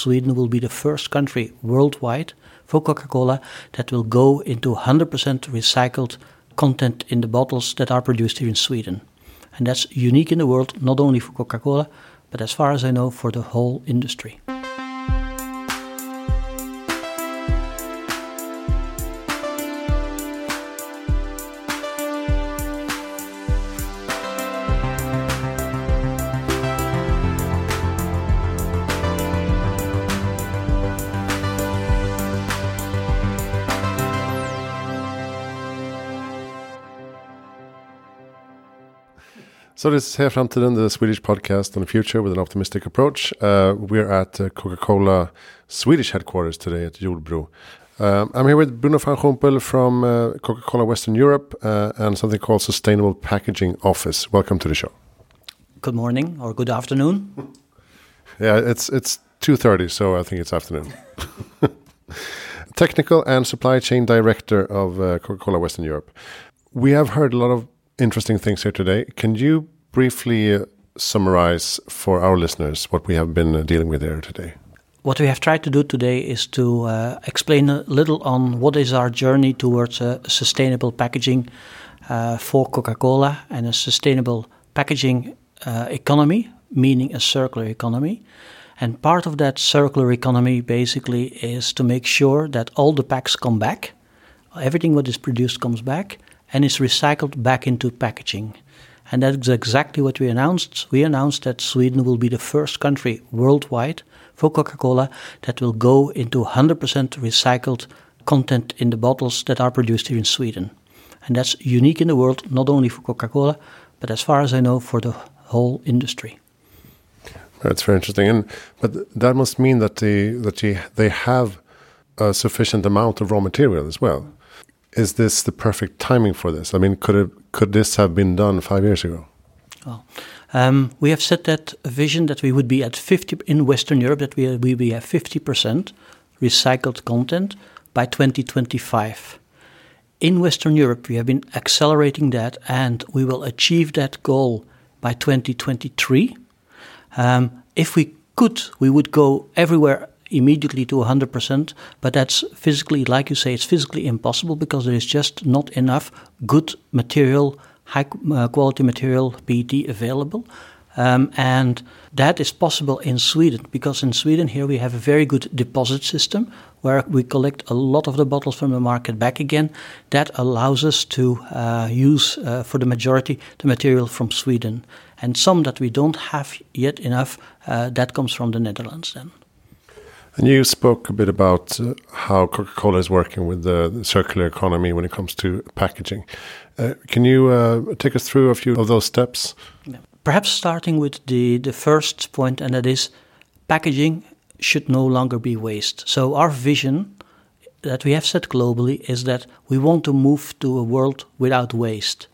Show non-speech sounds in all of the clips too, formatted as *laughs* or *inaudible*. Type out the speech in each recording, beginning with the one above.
Sweden will be the first country worldwide for Coca Cola that will go into 100% recycled content in the bottles that are produced here in Sweden. And that's unique in the world, not only for Coca Cola, but as far as I know, for the whole industry. So this is Heja Framtiden, the Swedish podcast on the future with an optimistic approach. Uh, we're at uh, Coca-Cola Swedish headquarters today at Jordbro. Um, I'm here with Bruno van Gompel from uh, Coca-Cola Western Europe uh, and something called Sustainable Packaging Office. Welcome to the show. Good morning or good afternoon. *laughs* yeah, it's it's 2:30, so I think it's afternoon. *laughs* Technical and supply chain director of uh, Coca-Cola Western Europe. We have heard a lot of interesting things here today. Can you briefly uh, summarize for our listeners what we have been uh, dealing with here today? What we have tried to do today is to uh, explain a little on what is our journey towards a sustainable packaging uh, for Coca Cola and a sustainable packaging uh, economy, meaning a circular economy. And part of that circular economy basically is to make sure that all the packs come back, everything what is produced comes back, and is recycled back into packaging. And that's exactly what we announced. We announced that Sweden will be the first country worldwide for Coca Cola that will go into 100% recycled content in the bottles that are produced here in Sweden. And that's unique in the world, not only for Coca Cola, but as far as I know, for the whole industry. That's very interesting, and but that must mean that they that they, they have a sufficient amount of raw material as well is this the perfect timing for this? I mean, could it could this have been done five years ago? Well, um, we have set that vision that we would be at 50 in Western Europe that we we at 50% recycled content by 2025. In Western Europe, we have been accelerating that, and we will achieve that goal by 2023. Um, if we could, we would go everywhere immediately to 100%, but that's physically, like you say, it's physically impossible because there is just not enough good material, high uh, quality material, PET available. Um, and that is possible in Sweden because in Sweden here we have a very good deposit system where we collect a lot of the bottles from the market back again. That allows us to uh, use uh, for the majority the material from Sweden, and some that we don't have yet enough. Uh, that comes from the Netherlands then. And you spoke a bit about uh, how Coca Cola is working with the, circular economy when it comes to packaging. Uh, can you uh, take us through a few of those steps? Perhaps starting with the, the first point, and that is packaging should no longer be waste. So, our vision that we have set globally is that we want to move to a world without waste.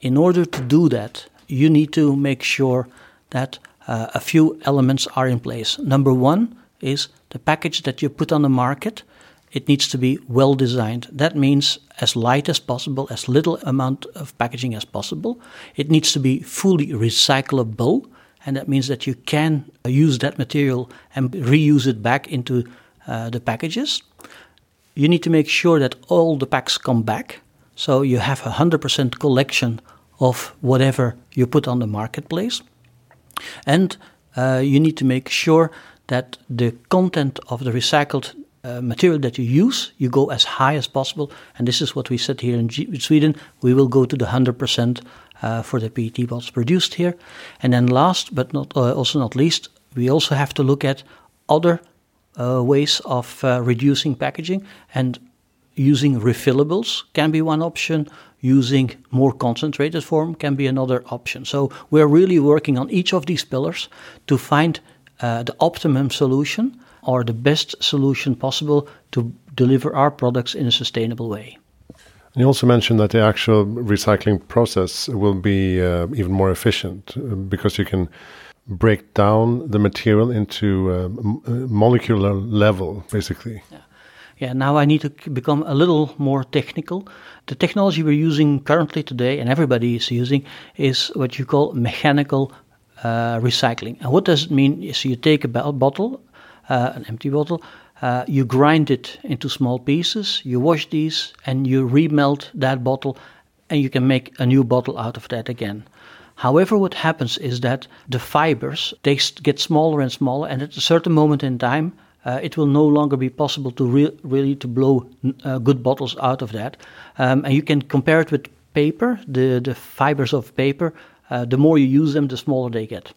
In order to do that, you need to make sure that uh, a few elements are in place. Number one, is the package that you put on the market it needs to be well designed. That means as light as possible, as little amount of packaging as possible. It needs to be fully recyclable, and that means that you can use that material and reuse it back into uh, the packages. You need to make sure that all the packs come back, so you have a 100% collection of whatever you put on the marketplace. And uh, you need to make sure that the content of the recycled uh, material that you use, you go as high as possible. And this is what we said here in G Sweden. We will go to the 100% uh, for the PET bottles produced here. And then last but not uh, also not least, we also have to look at other uh, ways of uh, reducing packaging and using refillables can be one option using more concentrated form can be another option so we're really working on each of these pillars to find uh, the optimum solution or the best solution possible to deliver our products in a sustainable way. You also mentioned that the actual recycling process will be uh, even more efficient uh, because you can break down the material into uh, molecular level, basically. Yeah. Yeah, now I need to become a little more technical. The technology we're using currently today, and everybody is using, is what you call mechanical recycling. And what does it mean? So you take a bottle, uh, an empty bottle. Uh, you grind it into small pieces, you wash these, and you remelt that bottle, and you can make a new bottle out of that again. However, what happens is that the fibers they get smaller and smaller, and at a certain moment in time, uh, it will no longer be possible to re- really to blow uh, good bottles out of that. Um, and you can compare it with paper. The the fibers of paper, uh, the more you use them, the smaller they get.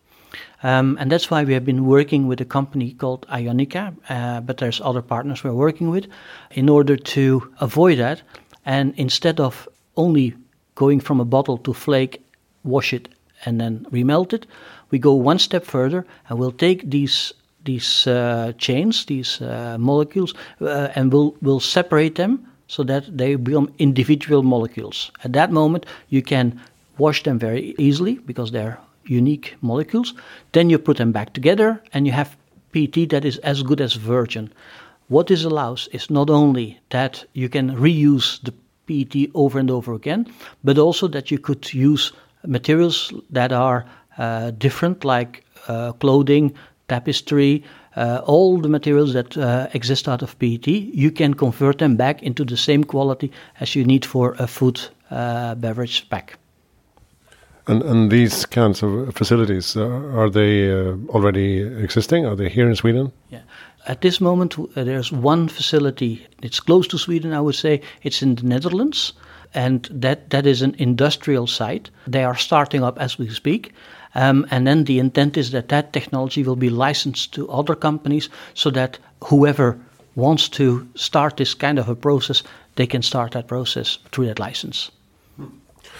Um, and that's why we have been working with a company called Ioniqa, uh, but there's other partners we're working with, in order to avoid that. And instead of only going from a bottle to flake, wash it, and then remelt it, we go one step further and we'll take these these uh, chains, these uh, molecules, uh, and we'll, we'll separate them so that they become individual molecules. At that moment, you can wash them very easily because they're unique molecules. Then you put them back together and you have PET that is as good as virgin. What this allows is not only that you can reuse the PET over and over again, but also that you could use materials that are uh, different, like uh, clothing, tapestry, uh, all the materials that uh, exist out of PET, you can convert them back into the same quality as you need for a food uh, beverage pack. And, and these kinds of facilities, uh, are they uh, already existing? Are they here in Sweden? Yeah. At this moment, uh, there's one facility. It's close to Sweden, I would say. It's in the Netherlands, and that, that is an industrial site. They are starting up as we speak. Um, and then the intent is that that technology will be licensed to other companies so that whoever wants to start this kind of a process, they can start that process through that license.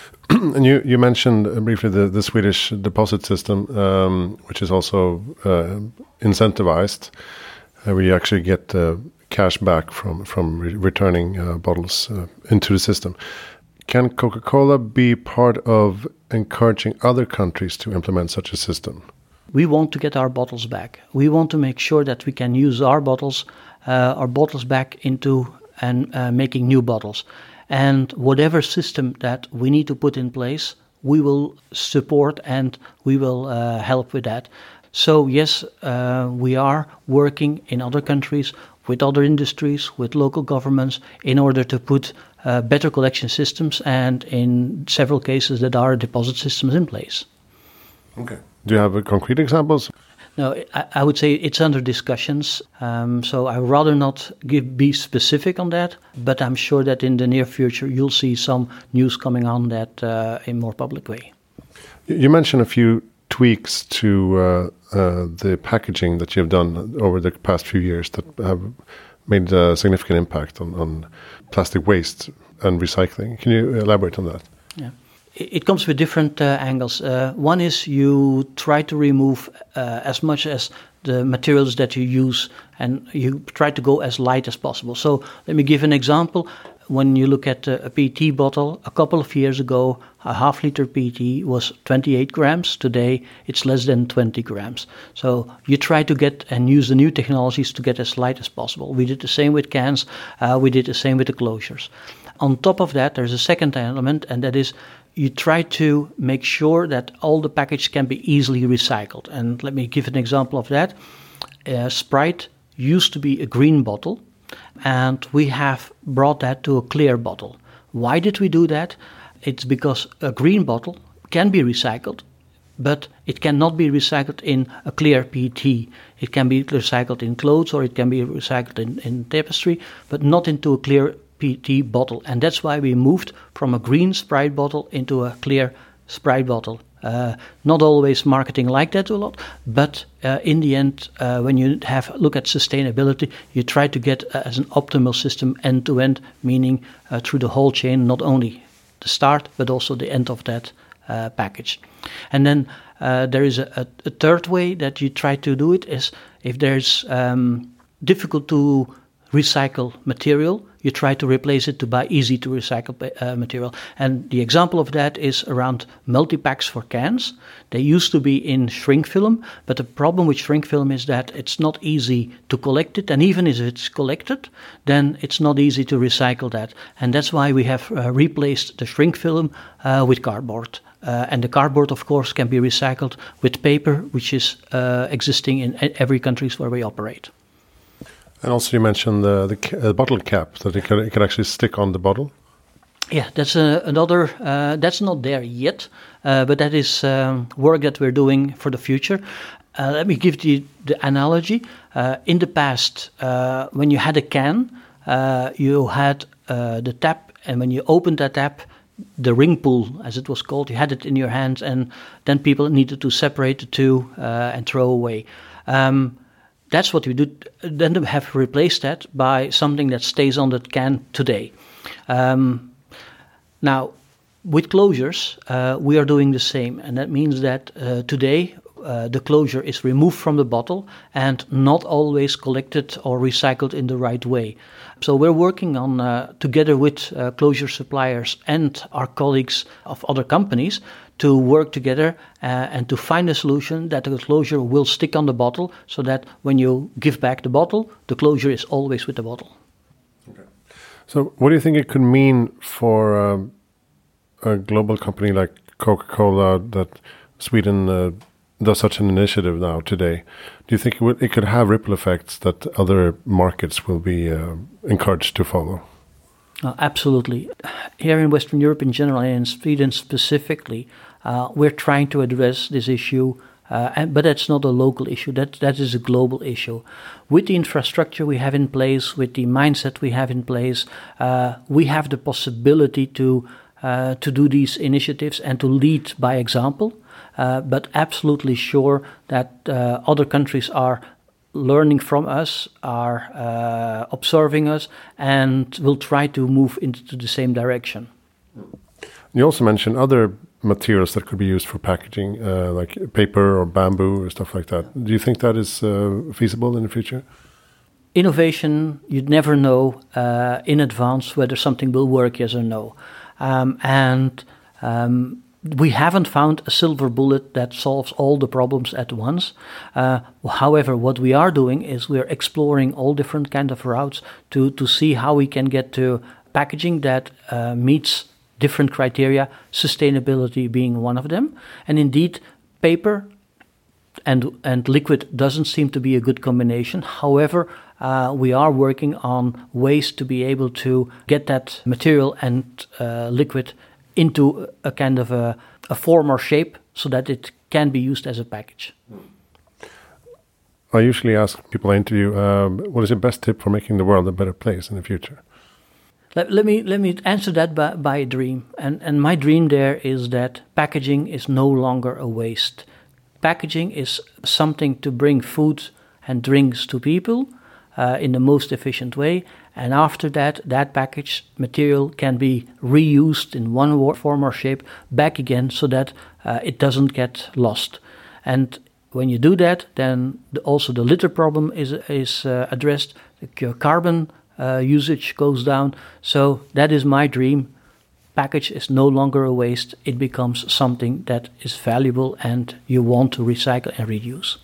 *clears throat* and you, you mentioned briefly the, the Swedish deposit system, um, which is also uh, incentivized, uh, you actually get uh, cash back from from re returning uh, bottles uh, into the system. Can Coca Cola be part of encouraging other countries to implement such a system? We want to get our bottles back. We want to make sure that we can use our bottles, uh, our bottles back into and uh, making new bottles. And whatever system that we need to put in place, we will support and we will uh, help with that. So yes, uh, we are working in other countries with other industries, with local governments, in order to put uh, better collection systems and, in several cases, that are deposit systems in place. Okay. Do you have concrete examples? No, I, I, would say it's under discussions. Um, so I'd rather not give, be specific on that, but I'm sure that in the near future you'll see some news coming on that uh, in more public way. You mentioned a few tweaks to uh, uh, the packaging that you've done over the past few years that have made a significant impact on, on plastic waste and recycling. Can you elaborate on that? Yeah. It comes with different uh, angles. Uh, one is you try to remove uh, as much as the materials that you use and you try to go as light as possible. So, let me give an example. When you look at a PET bottle, a couple of years ago, a half liter PET was 28 grams. Today, it's less than 20 grams. So you try to get and use the new technologies to get as light as possible. We did the same with cans. Uh, we did the same with the closures. On top of that, there's a second element, and that is you try to make sure that all the package can be easily recycled. And let me give an example of that. Uh, Sprite used to be a green bottle, and we have brought that to a clear bottle. Why did we do that? It's because a green bottle can be recycled, but it cannot be recycled in a clear PET. It can be recycled in clothes or it can be recycled in, in tapestry, but not into a clear PET bottle. And that's why we moved from a green Sprite bottle into a clear Sprite bottle. Uh, not always marketing like that a lot, but uh, in the end, uh, when you have look at sustainability, you try to get uh, as an optimal system end to end, meaning uh, through the whole chain, not only the start, but also the end of that uh, package. And then there is a, a, third way that you try to do it is if there's um, difficult to recycle material, you try to replace it to by easy to recycle uh, material. And the example of that is around multi-packs for cans. They used to be in shrink film, but the problem with shrink film is that it's not easy to collect it. And even if it's collected, then it's not easy to recycle that. And that's why we have uh, replaced the shrink film uh, with cardboard. Uh, and the cardboard, of course, can be recycled with paper, which is uh, existing in every countries where we operate. And also, you mentioned the, the uh, bottle cap that it can, it can actually stick on the bottle. Yeah, that's uh, another. Uh, that's not there yet, uh, but that is um, work that we're doing for the future. Uh, let me give you the analogy. In the past, when you had a can, you had the tap, and when you opened that tap, the ring pull, as it was called, you had it in your hands, and then people needed to separate the two and throw away. Um, that's what we do. Then have replaced that by something that stays on the can today. Um, now, with closures, uh, we are doing the same, and that means that uh, today uh, the closure is removed from the bottle and not always collected or recycled in the right way. So we're working on uh, together with uh, closure suppliers and our colleagues of other companies to work together uh, and to find a solution that the closure will stick on the bottle so that when you give back the bottle, the closure is always with the bottle. Okay. So, what do you think it could mean for um, a global company like Coca Cola that Sweden uh, does such an initiative now today? Do you think it, it could have ripple effects that other markets will be uh, encouraged to follow? Uh, absolutely. Here in Western Europe in general and in Sweden specifically, uh, we're trying to address this issue, uh, and, but that's not a local issue. That that is a global issue. With the infrastructure we have in place, with the mindset we have in place, uh, we have the possibility to uh, to do these initiatives and to lead by example. Uh, but absolutely sure that other countries are learning from us, are observing us, and will try to move into the same direction. You also mentioned other materials that could be used for packaging, uh, like paper or bamboo or stuff like that. Do you think that is uh, feasible in the future? Innovation, you'd never know uh, in advance whether something will work, yes or no. Um, and um, we haven't found a silver bullet that solves all the problems at once. Uh, however, what we are doing is we're exploring all different kind of routes to, to see how we can get to packaging that uh, meets different criteria, sustainability being one of them. And indeed, paper and, and liquid doesn't seem to be a good combination. However, uh, we are working on ways to be able to get that material and uh, liquid into a kind of a, a, form or shape so that it can be used as a package. I usually ask people I interview, um, what is your best tip for making the world a better place in the future? Let, let me let me answer that by, by a dream, and and my dream there is that packaging is no longer a waste. Packaging is something to bring food and drinks to people uh, in the most efficient way, and after that, that package material can be reused in one form or shape back again, so that uh, it doesn't get lost. And when you do that, then the, also the litter problem is is uh, addressed. The carbon uh, usage goes down. So that is my dream. Package is no longer a waste, it becomes something that is valuable and you want to recycle and reuse.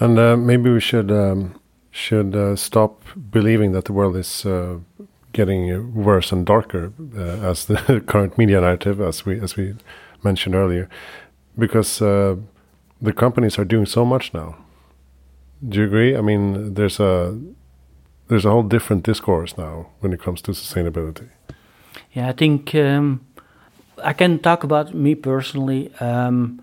And uh, maybe we should um, should uh, stop believing that the world is uh, getting worse and darker uh, as the *laughs* current media narrative, as we as we mentioned earlier, because uh, the companies are doing so much now. Do you agree? I mean, there's a there's a whole different discourse now when it comes to sustainability. Yeah, I think um, I can talk about me personally. Um,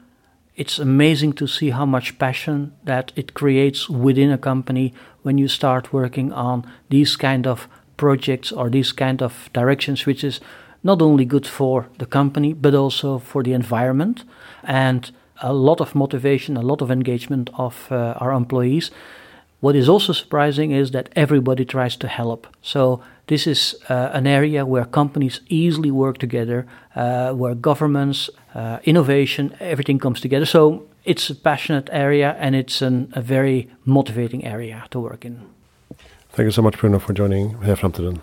it's amazing to see how much passion that it creates within a company when you start working on these kind of projects or these kind of directions, which is not only good for the company but also for the environment and a lot of motivation, a lot of engagement of uh, our employees. What is also surprising is that everybody tries to help. So this is uh, an area where companies easily work together, uh, where governments, uh, innovation, everything comes together. So it's a passionate area and it's an, a very motivating area to work in. Thank you so much, Bruno, for joining Heja Framtiden.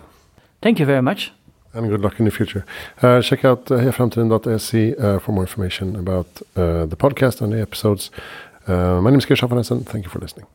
Thank you very much. And good luck in the future. Uh, check out uh, hejaframtiden.se uh, for more information about uh, the podcast and the episodes. Uh, my name is Kirsch Thank you for listening.